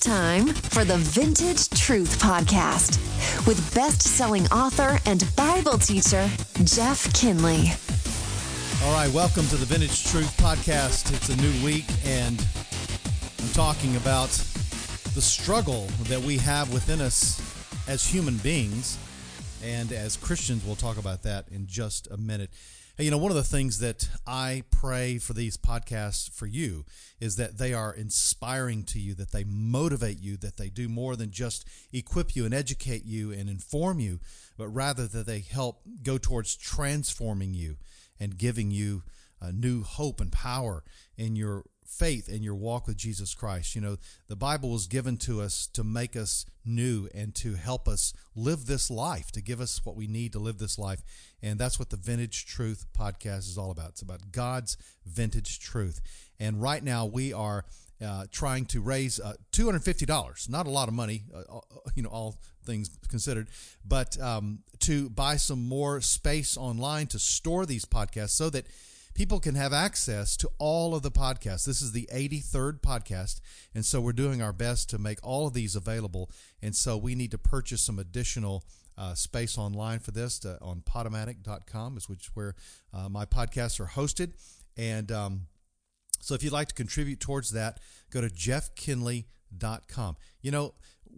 Time for the Vintage Truth Podcast with best selling author and Bible teacher, Jeff Kinley. All right, welcome to the Vintage Truth Podcast. It's a new week, and I'm talking about the struggle that we have within us as human beings. And as Christians, we'll talk about that in just a minute. Hey, you know, one of the things that I pray for these podcasts for you is that they are inspiring to you, that they motivate you, that they do more than just equip you and educate you and inform you, but rather that they help go towards transforming you and giving you a new hope and power in your faith and your walk with Jesus Christ. You know, the Bible was given to us to make us new and to help us live this life, to give us what we need to live this life. And that's what the Vintage Truth podcast is all about. It's about God's vintage truth. And right now we are uh, trying to raise uh, $250, not a lot of money, uh, uh, you know, all things considered, but um, to buy some more space online to store these podcasts so that people can have access to all of the podcasts. This is the 83rd podcast. And so we're doing our best to make all of these available. And so we need to purchase some additional uh, space online for this to, on podomatic.com, is which is where uh, my podcasts are hosted. And um, so if you'd like to contribute towards that, go to jeffkinley.com. You know,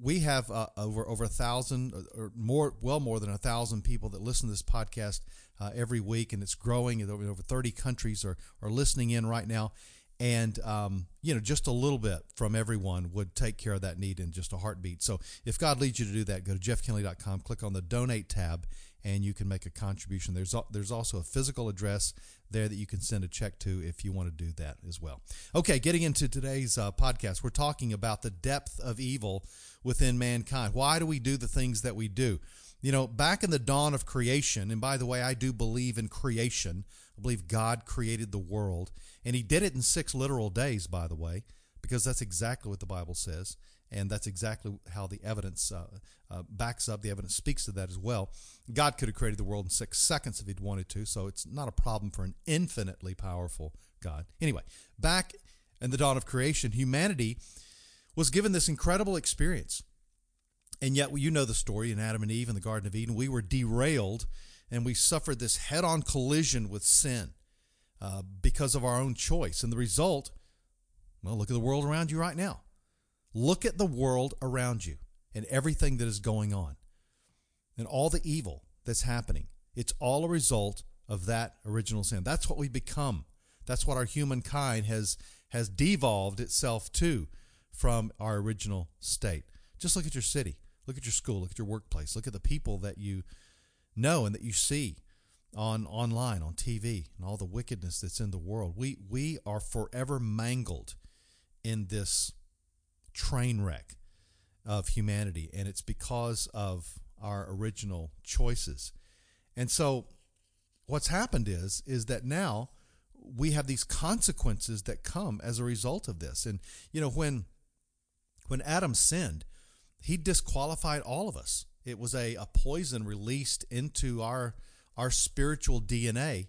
we have uh, over over a thousand or more, well more than a thousand people that listen to this podcast uh, every week, and it's growing. Over, over 30 countries are, are listening in right now. And, um, you know, just a little bit from everyone would take care of that need in just a heartbeat. So if God leads you to do that, go to jeffkinley.com, click on the donate tab, and you can make a contribution. There's, there's also a physical address there that you can send a check to if you want to do that as well. Okay, getting into today's uh, podcast, we're talking about the depth of evil within mankind. Why do we do the things that we do? You know, back in the dawn of creation, and by the way, I do believe in creation. I believe God created the world, and He did it in six literal days, by the way, because that's exactly what the Bible says, and that's exactly how the evidence uh, uh, backs up. The evidence speaks to that as well. God could have created the world in six seconds if He'd wanted to, so it's not a problem for an infinitely powerful God. Anyway, back in the dawn of creation, humanity was given this incredible experience and yet, you know the story in Adam and Eve in the Garden of Eden. We were derailed and we suffered this head on collision with sin uh, because of our own choice. And the result, well, look at the world around you right now. Look at the world around you and everything that is going on and all the evil that's happening. It's all a result of that original sin. That's what we become. That's what our humankind has has devolved itself to from our original state. Just look at your city. Look at your school, look at your workplace, look at the people that you know and that you see on online, on TV, and all the wickedness that's in the world. We we are forever mangled in this train wreck of humanity, and it's because of our original choices. And so what's happened is is that now we have these consequences that come as a result of this. And you know when when Adam sinned, he disqualified all of us. It was a, a poison released into our our spiritual DNA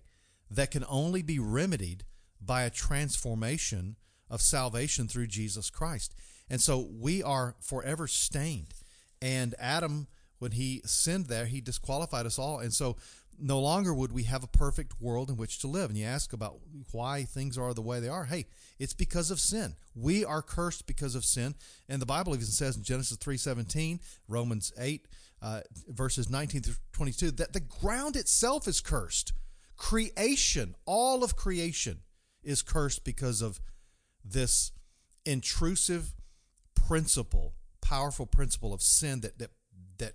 that can only be remedied by a transformation of salvation through Jesus Christ. And so we are forever stained. And Adam, when he sinned there, he disqualified us all. And so no longer would we have a perfect world in which to live. And you ask about why things are the way they are. Hey, it's because of sin. We are cursed because of sin. And the Bible even says in Genesis 3:17, Romans 8, uh, verses 19 through 22, that the ground itself is cursed. Creation, all of creation is cursed because of this intrusive principle, powerful principle of sin that that that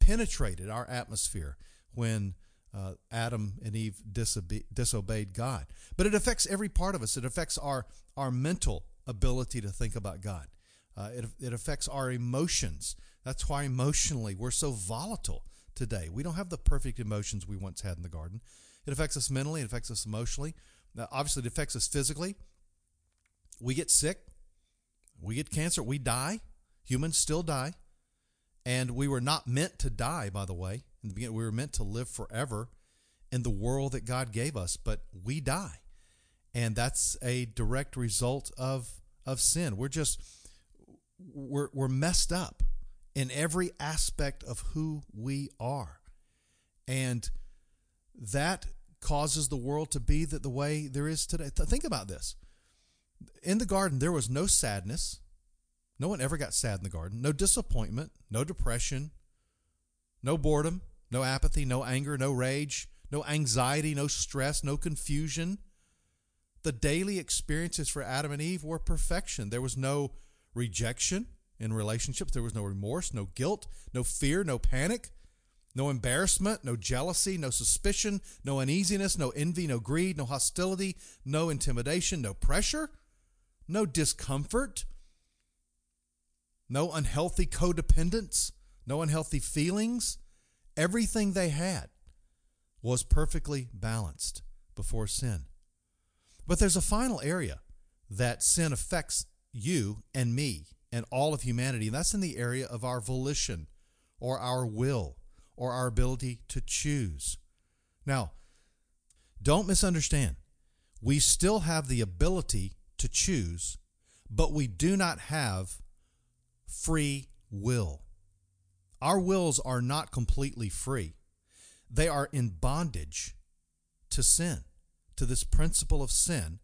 penetrated our atmosphere when uh, Adam and Eve disobe- disobeyed God. But it affects every part of us. It affects our our mental ability to think about God. Uh, it, it affects our emotions. That's why emotionally we're so volatile today. We don't have the perfect emotions we once had in the garden. It affects us mentally. It affects us emotionally. Now, obviously, it affects us physically. We get sick. We get cancer. We die. Humans still die. And we were not meant to die, by the way. In the beginning, we were meant to live forever in the world that God gave us, but we die. And that's a direct result of, of sin. We're just, we're, we're messed up in every aspect of who we are. And that causes the world to be the, the way there is today. Think about this. In the garden, there was no sadness. No one ever got sad in the garden. No disappointment, no depression, no boredom, no apathy, no anger, no rage, no anxiety, no stress, no confusion. The daily experiences for Adam and Eve were perfection. There was no rejection in relationships, there was no remorse, no guilt, no fear, no panic, no embarrassment, no jealousy, no suspicion, no uneasiness, no envy, no greed, no hostility, no intimidation, no pressure, no discomfort, no unhealthy codependence, no unhealthy feelings. Everything they had was perfectly balanced before sin. But there's a final area that sin affects you and me and all of humanity, and that's in the area of our volition or our will or our ability to choose. Now, don't misunderstand. We still have the ability to choose, but we do not have free will. Our wills are not completely free, they are in bondage to sin, to this principle of sin,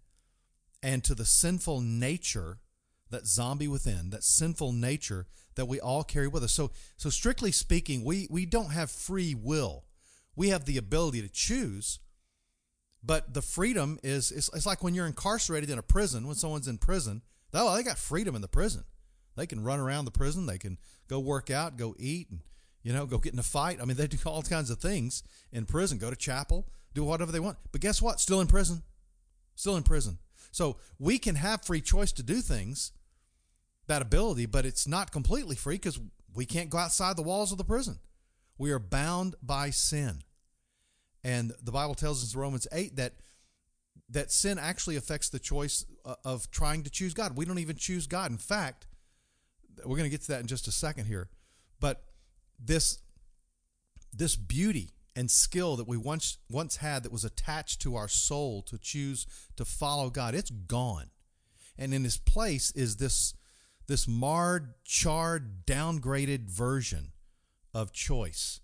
and to the sinful nature that zombie within, that sinful nature that we all carry with us. So, so strictly speaking, we, we don't have free will. We have the ability to choose, but the freedom is it's, it's like when you're incarcerated in a prison, when someone's in prison, oh, they got freedom in the prison. They can run around the prison. They can go work out, go eat, and you know, go get in a fight. I mean, they do all kinds of things in prison. Go to chapel, do whatever they want. But guess what? Still in prison. Still in prison. So we can have free choice to do things, that ability, but it's not completely free because we can't go outside the walls of the prison. We are bound by sin. And the Bible tells us in Romans 8 that that sin actually affects the choice uh, of trying to choose God. We don't even choose God. In fact, we're going to get to that in just a second here. But this this beauty and skill that we once once had that was attached to our soul to choose to follow God, it's gone. And in its place is this this marred, charred, downgraded version of choice.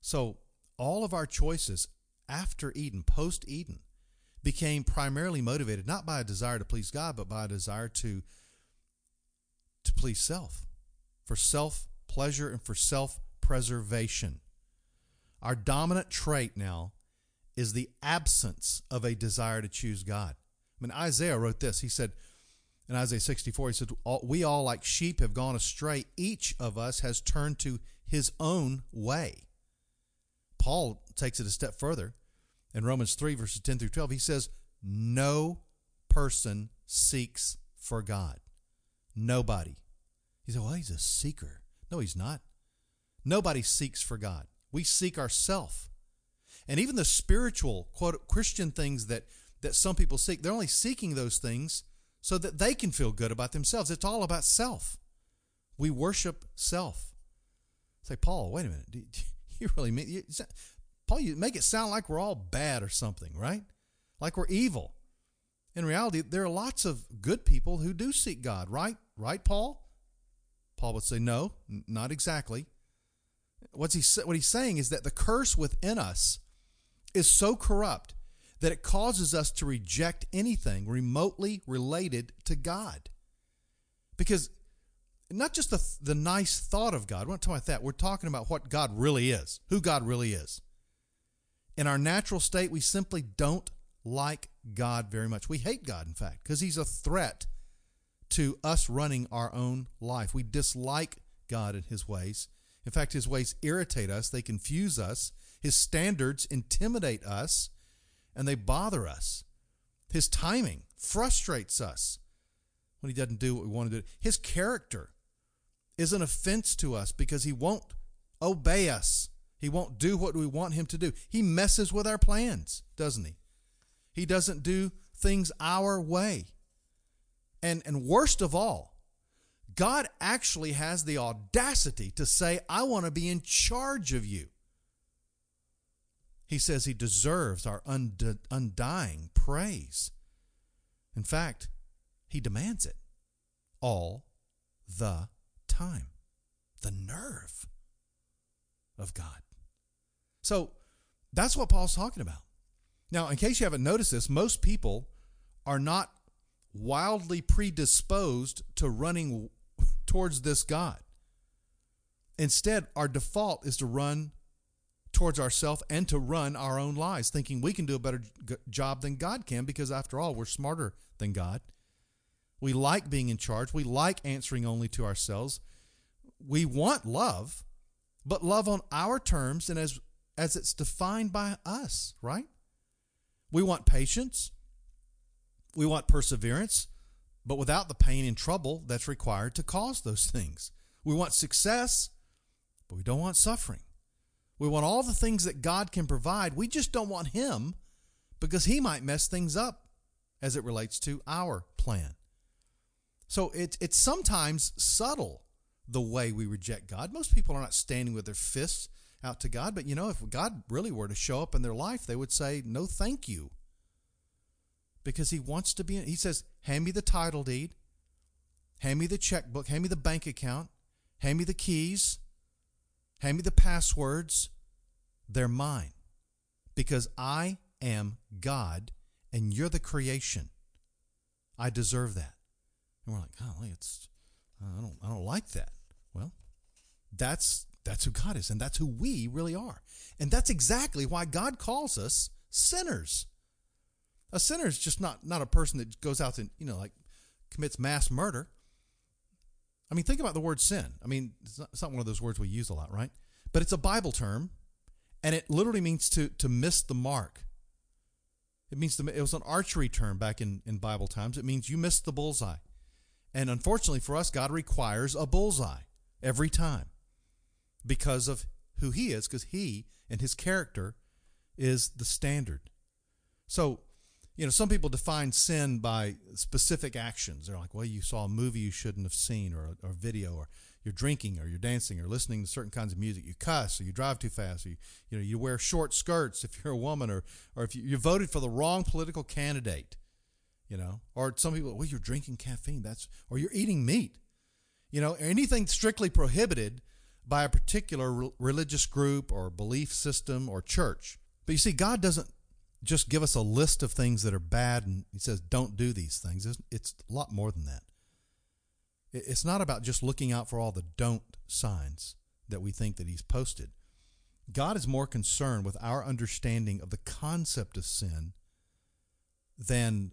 So all of our choices after Eden, post Eden, became primarily motivated not by a desire to please God, but by a desire to to please self, for self pleasure and for self preservation. Our dominant trait now is the absence of a desire to choose God. I mean, Isaiah wrote this. He said in Isaiah 64, he said, We all, like sheep, have gone astray. Each of us has turned to his own way. Paul takes it a step further. In Romans 3, verses 10 through 12, he says, No person seeks for God. Nobody. He well, oh, he's a seeker. No, he's not. Nobody seeks for God. We seek ourself. And even the spiritual, quote, Christian things that, that some people seek, they're only seeking those things so that they can feel good about themselves. It's all about self. We worship self. Say, Paul, wait a minute. Do you really mean, you, Paul, you make it sound like we're all bad or something, right? Like we're evil. In reality, there are lots of good people who do seek God, right? Right, Paul? Paul would say, no, not exactly. What's he, what he's saying is that the curse within us is so corrupt that it causes us to reject anything remotely related to God. Because not just the, the nice thought of God, we're not talking about that. We're talking about what God really is, who God really is. In our natural state, we simply don't like God very much. We hate God, in fact, because He's a threat to us running our own life. We dislike God and His ways. In fact, His ways irritate us, they confuse us, His standards intimidate us, and they bother us. His timing frustrates us when He doesn't do what we want to do. His character is an offense to us because He won't obey us. He won't do what we want him to do. He messes with our plans, doesn't he? He doesn't do things our way. And, and worst of all, God actually has the audacity to say, I want to be in charge of you. He says he deserves our und- undying praise. In fact, he demands it all the time. The nerve of God. So that's what Paul's talking about. Now, in case you haven't noticed this, most people are not wildly predisposed to running towards this God. Instead, our default is to run towards ourselves and to run our own lives, thinking we can do a better job than God can because, after all, we're smarter than God. We like being in charge. We like answering only to ourselves. We want love, but love on our terms and as, as it's defined by us, right? We want patience. We want perseverance, but without the pain and trouble that's required to cause those things. We want success, but we don't want suffering. We want all the things that God can provide. We just don't want Him because He might mess things up as it relates to our plan. So it's it's sometimes subtle the way we reject God. Most people are not standing with their fists out to God, but you know, if God really were to show up in their life, they would say, "No, thank you." Because he wants to be he says, "Hand me the title deed, hand me the checkbook, hand me the bank account, hand me the keys, hand me the passwords. They're mine. Because I am God and you're the creation. I deserve that." And we're like, golly, it's I don't I don't like that. Well, that's that's who God is, and that's who we really are. And that's exactly why God calls us sinners. A sinner is just not not a person that goes out and, you know, like commits mass murder. I mean, think about the word sin. I mean, it's not, it's not one of those words we use a lot, right? But it's a Bible term, and it literally means to to miss the mark. It means to, it was an archery term back in, in Bible times. It means you missed the bullseye. And unfortunately for us, God requires a bullseye every time because of who He is, because He and His character is the standard. So, you know, some people define sin by specific actions. They're like, well, you saw a movie you shouldn't have seen, or a, or a video, or you're drinking, or you're dancing, or listening to certain kinds of music. You cuss, or you drive too fast, or you, you know, you wear short skirts if you're a woman, or or if you, you voted for the wrong political candidate you know or some people well you're drinking caffeine that's or you're eating meat you know anything strictly prohibited by a particular re- religious group or belief system or church but you see god doesn't just give us a list of things that are bad and he says don't do these things it's, it's a lot more than that it's not about just looking out for all the don't signs that we think that he's posted god is more concerned with our understanding of the concept of sin than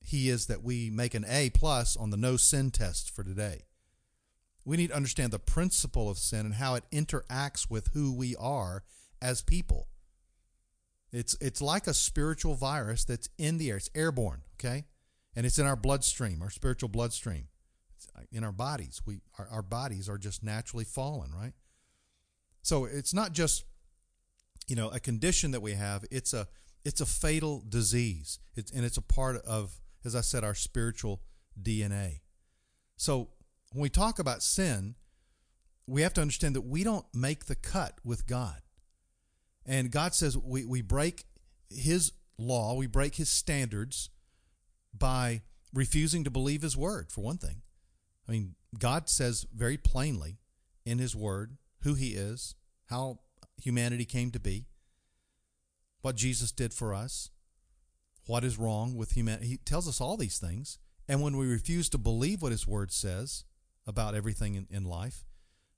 he is that we make an A plus on the no sin test for today. We need to understand the principle of sin and how it interacts with who we are as people. It's it's like a spiritual virus that's in the air. It's airborne, okay? And it's in our bloodstream, our spiritual bloodstream. It's uh, in our bodies. We our, our bodies are just naturally fallen, right? So it's not just you know a condition that we have, it's a it's a fatal disease. It's and it's a part of as I said, our spiritual DNA. So when we talk about sin, we have to understand that we don't make the cut with God. And God says we, we break His law, we break His standards by refusing to believe His word, for one thing. I mean, God says very plainly in His word who He is, how humanity came to be, what Jesus did for us what is wrong with humanity. He tells us all these things. And when we refuse to believe what his word says about everything in, in life,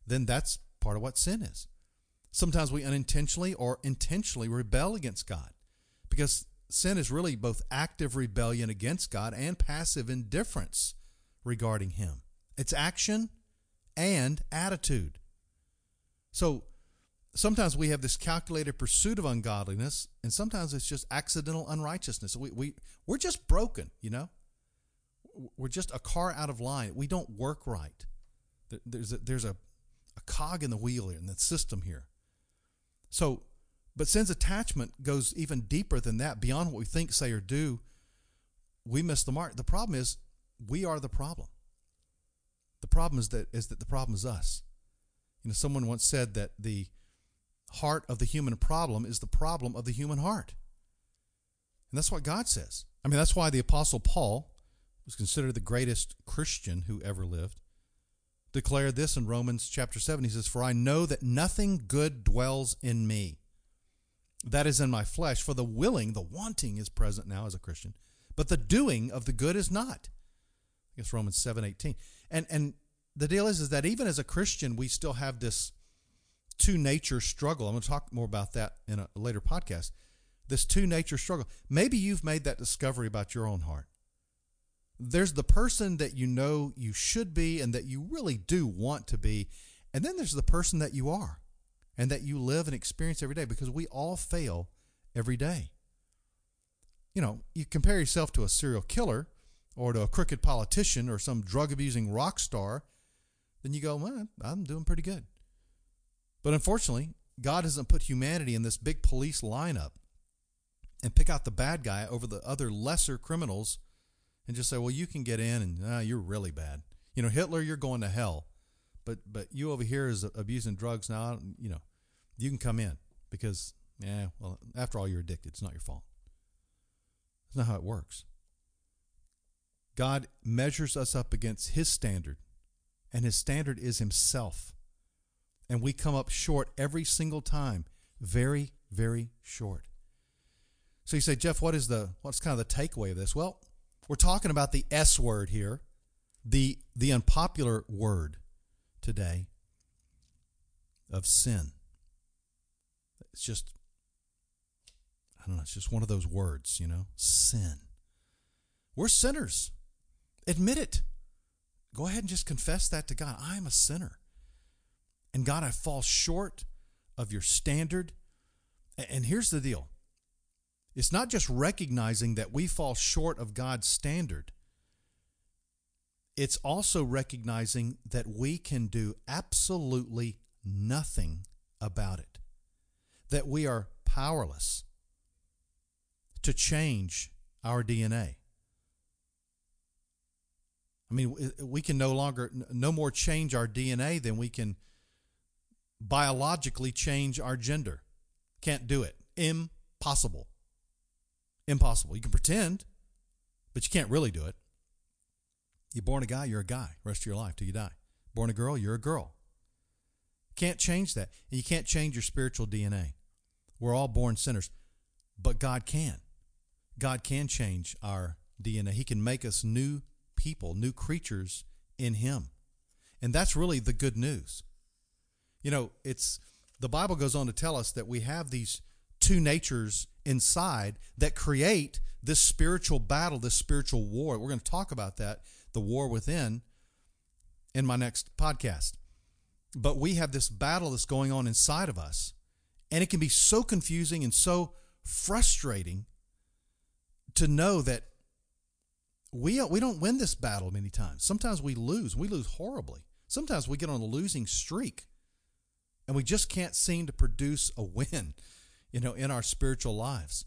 then that's part of what sin is. Sometimes we unintentionally or intentionally rebel against God because sin is really both active rebellion against God and passive indifference regarding Him. It's action and attitude. So sometimes we have this calculated pursuit of ungodliness, and sometimes it's just accidental unrighteousness. We, we, we're just broken, you know? We're just a car out of line. We don't work right. There's a, there's a, a cog in the wheel here, in the system here. So, but sin's attachment goes even deeper than that, beyond what we think, say, or do. We miss the mark. The problem is we are the problem. The problem is that is that the problem is us. You know, someone once said that the heart of the human problem is the problem of the human heart. And that's what God says. I mean, that's why the Apostle Paul was considered the greatest Christian who ever lived. Declared this in Romans chapter 7. He says, For I know that nothing good dwells in me, that is in my flesh, for the willing, the wanting is present now as a Christian, but the doing of the good is not. I guess Romans 7 18. And, and the deal is, is that even as a Christian, we still have this two nature struggle. I'm going to talk more about that in a later podcast. This two nature struggle. Maybe you've made that discovery about your own heart. There's the person that you know you should be and that you really do want to be. And then there's the person that you are and that you live and experience every day because we all fail every day. You know, you compare yourself to a serial killer or to a crooked politician or some drug abusing rock star, then you go, well, I'm doing pretty good. But unfortunately, God hasn't put humanity in this big police lineup and pick out the bad guy over the other lesser criminals and just say, well, you can get in and ah, you're really bad. You know, Hitler, you're going to hell. But but you over here is abusing drugs now, you know, you can come in because, yeah, well, after all, you're addicted. It's not your fault. That's not how it works. God measures us up against his standard, and his standard is himself. And we come up short every single time. Very, very short. So you say, Jeff, what is the what's kind of the takeaway of this? Well, we're talking about the S word here, the the unpopular word today of sin. It's just I don't know, it's just one of those words, you know, sin. We're sinners. Admit it. Go ahead and just confess that to God. I am a sinner. And God, I fall short of your standard. And here's the deal it's not just recognizing that we fall short of God's standard, it's also recognizing that we can do absolutely nothing about it, that we are powerless to change our DNA. I mean, we can no longer, no more change our DNA than we can biologically change our gender. Can't do it. Impossible. Impossible. You can pretend, but you can't really do it. You're born a guy, you're a guy, rest of your life till you die. Born a girl, you're a girl. Can't change that. And you can't change your spiritual DNA. We're all born sinners, but God can. God can change our DNA. He can make us new people, new creatures in Him. And that's really the good news. You know, it's the Bible goes on to tell us that we have these two natures inside that create this spiritual battle, this spiritual war. We're going to talk about that, the war within, in my next podcast. But we have this battle that's going on inside of us, and it can be so confusing and so frustrating to know that we we don't win this battle many times. Sometimes we lose. We lose horribly. Sometimes we get on a losing streak, and we just can't seem to produce a win you know, in our spiritual lives.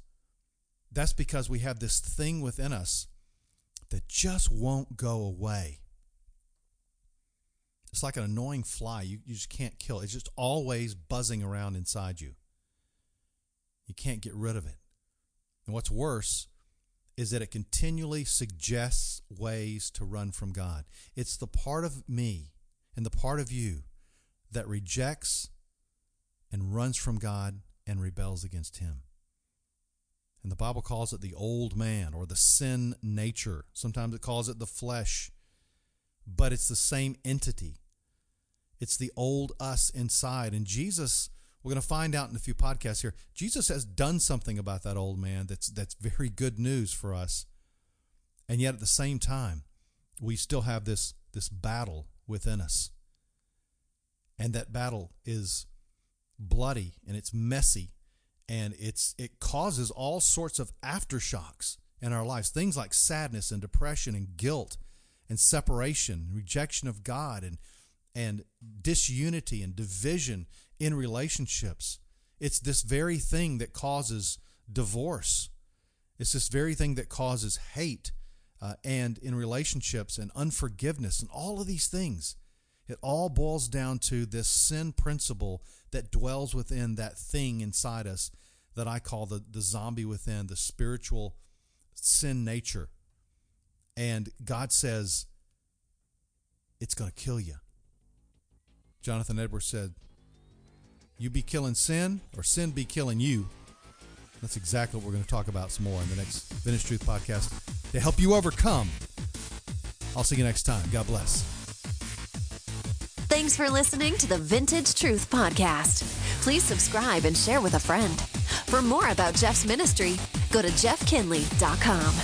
That's because we have this thing within us that just won't go away. It's like an annoying fly. You, you just can't kill. It's just always buzzing around inside you. You can't get rid of it. And what's worse is that it continually suggests ways to run from God. It's the part of me and the part of you that rejects and runs from God and rebels against him. And the Bible calls it the old man or the sin nature. Sometimes it calls it the flesh, but it's the same entity. It's the old us inside. And Jesus, we're going to find out in a few podcasts here, Jesus has done something about that old man that's, that's very good news for us. And yet at the same time, we still have this, this battle within us. And that battle is bloody and it's messy and it's it causes all sorts of aftershocks in our lives. Things like sadness and depression and guilt and separation rejection of god and and disunity and division in relationships. It's this very thing that causes divorce. It's this very thing that causes hate uh, and in relationships and unforgiveness and all of these things. It all boils down to this sin principle that dwells within that thing inside us that I call the, the zombie within, the spiritual sin nature. And God says, it's going to kill you. Jonathan Edwards said, You be killing sin, or sin be killing you. That's exactly what we're going to talk about some more in the next Vintage Truth podcast to help you overcome. I'll see you next time. God bless. Thanks for listening to the Vintage Truth Podcast. Please subscribe and share with a friend. For more about Jeff's ministry, go to jeffkinley.com.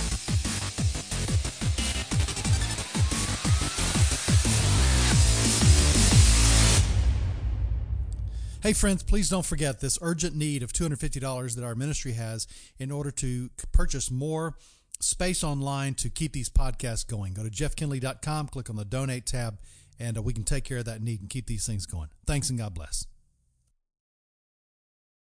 Hey, friends, please don't forget this urgent need of $250 that our ministry has in order to purchase more space online to keep these podcasts going. Go to jeffkinley.com, click on the donate tab, and uh, we can take care of that need and keep these things going. Thanks and God bless.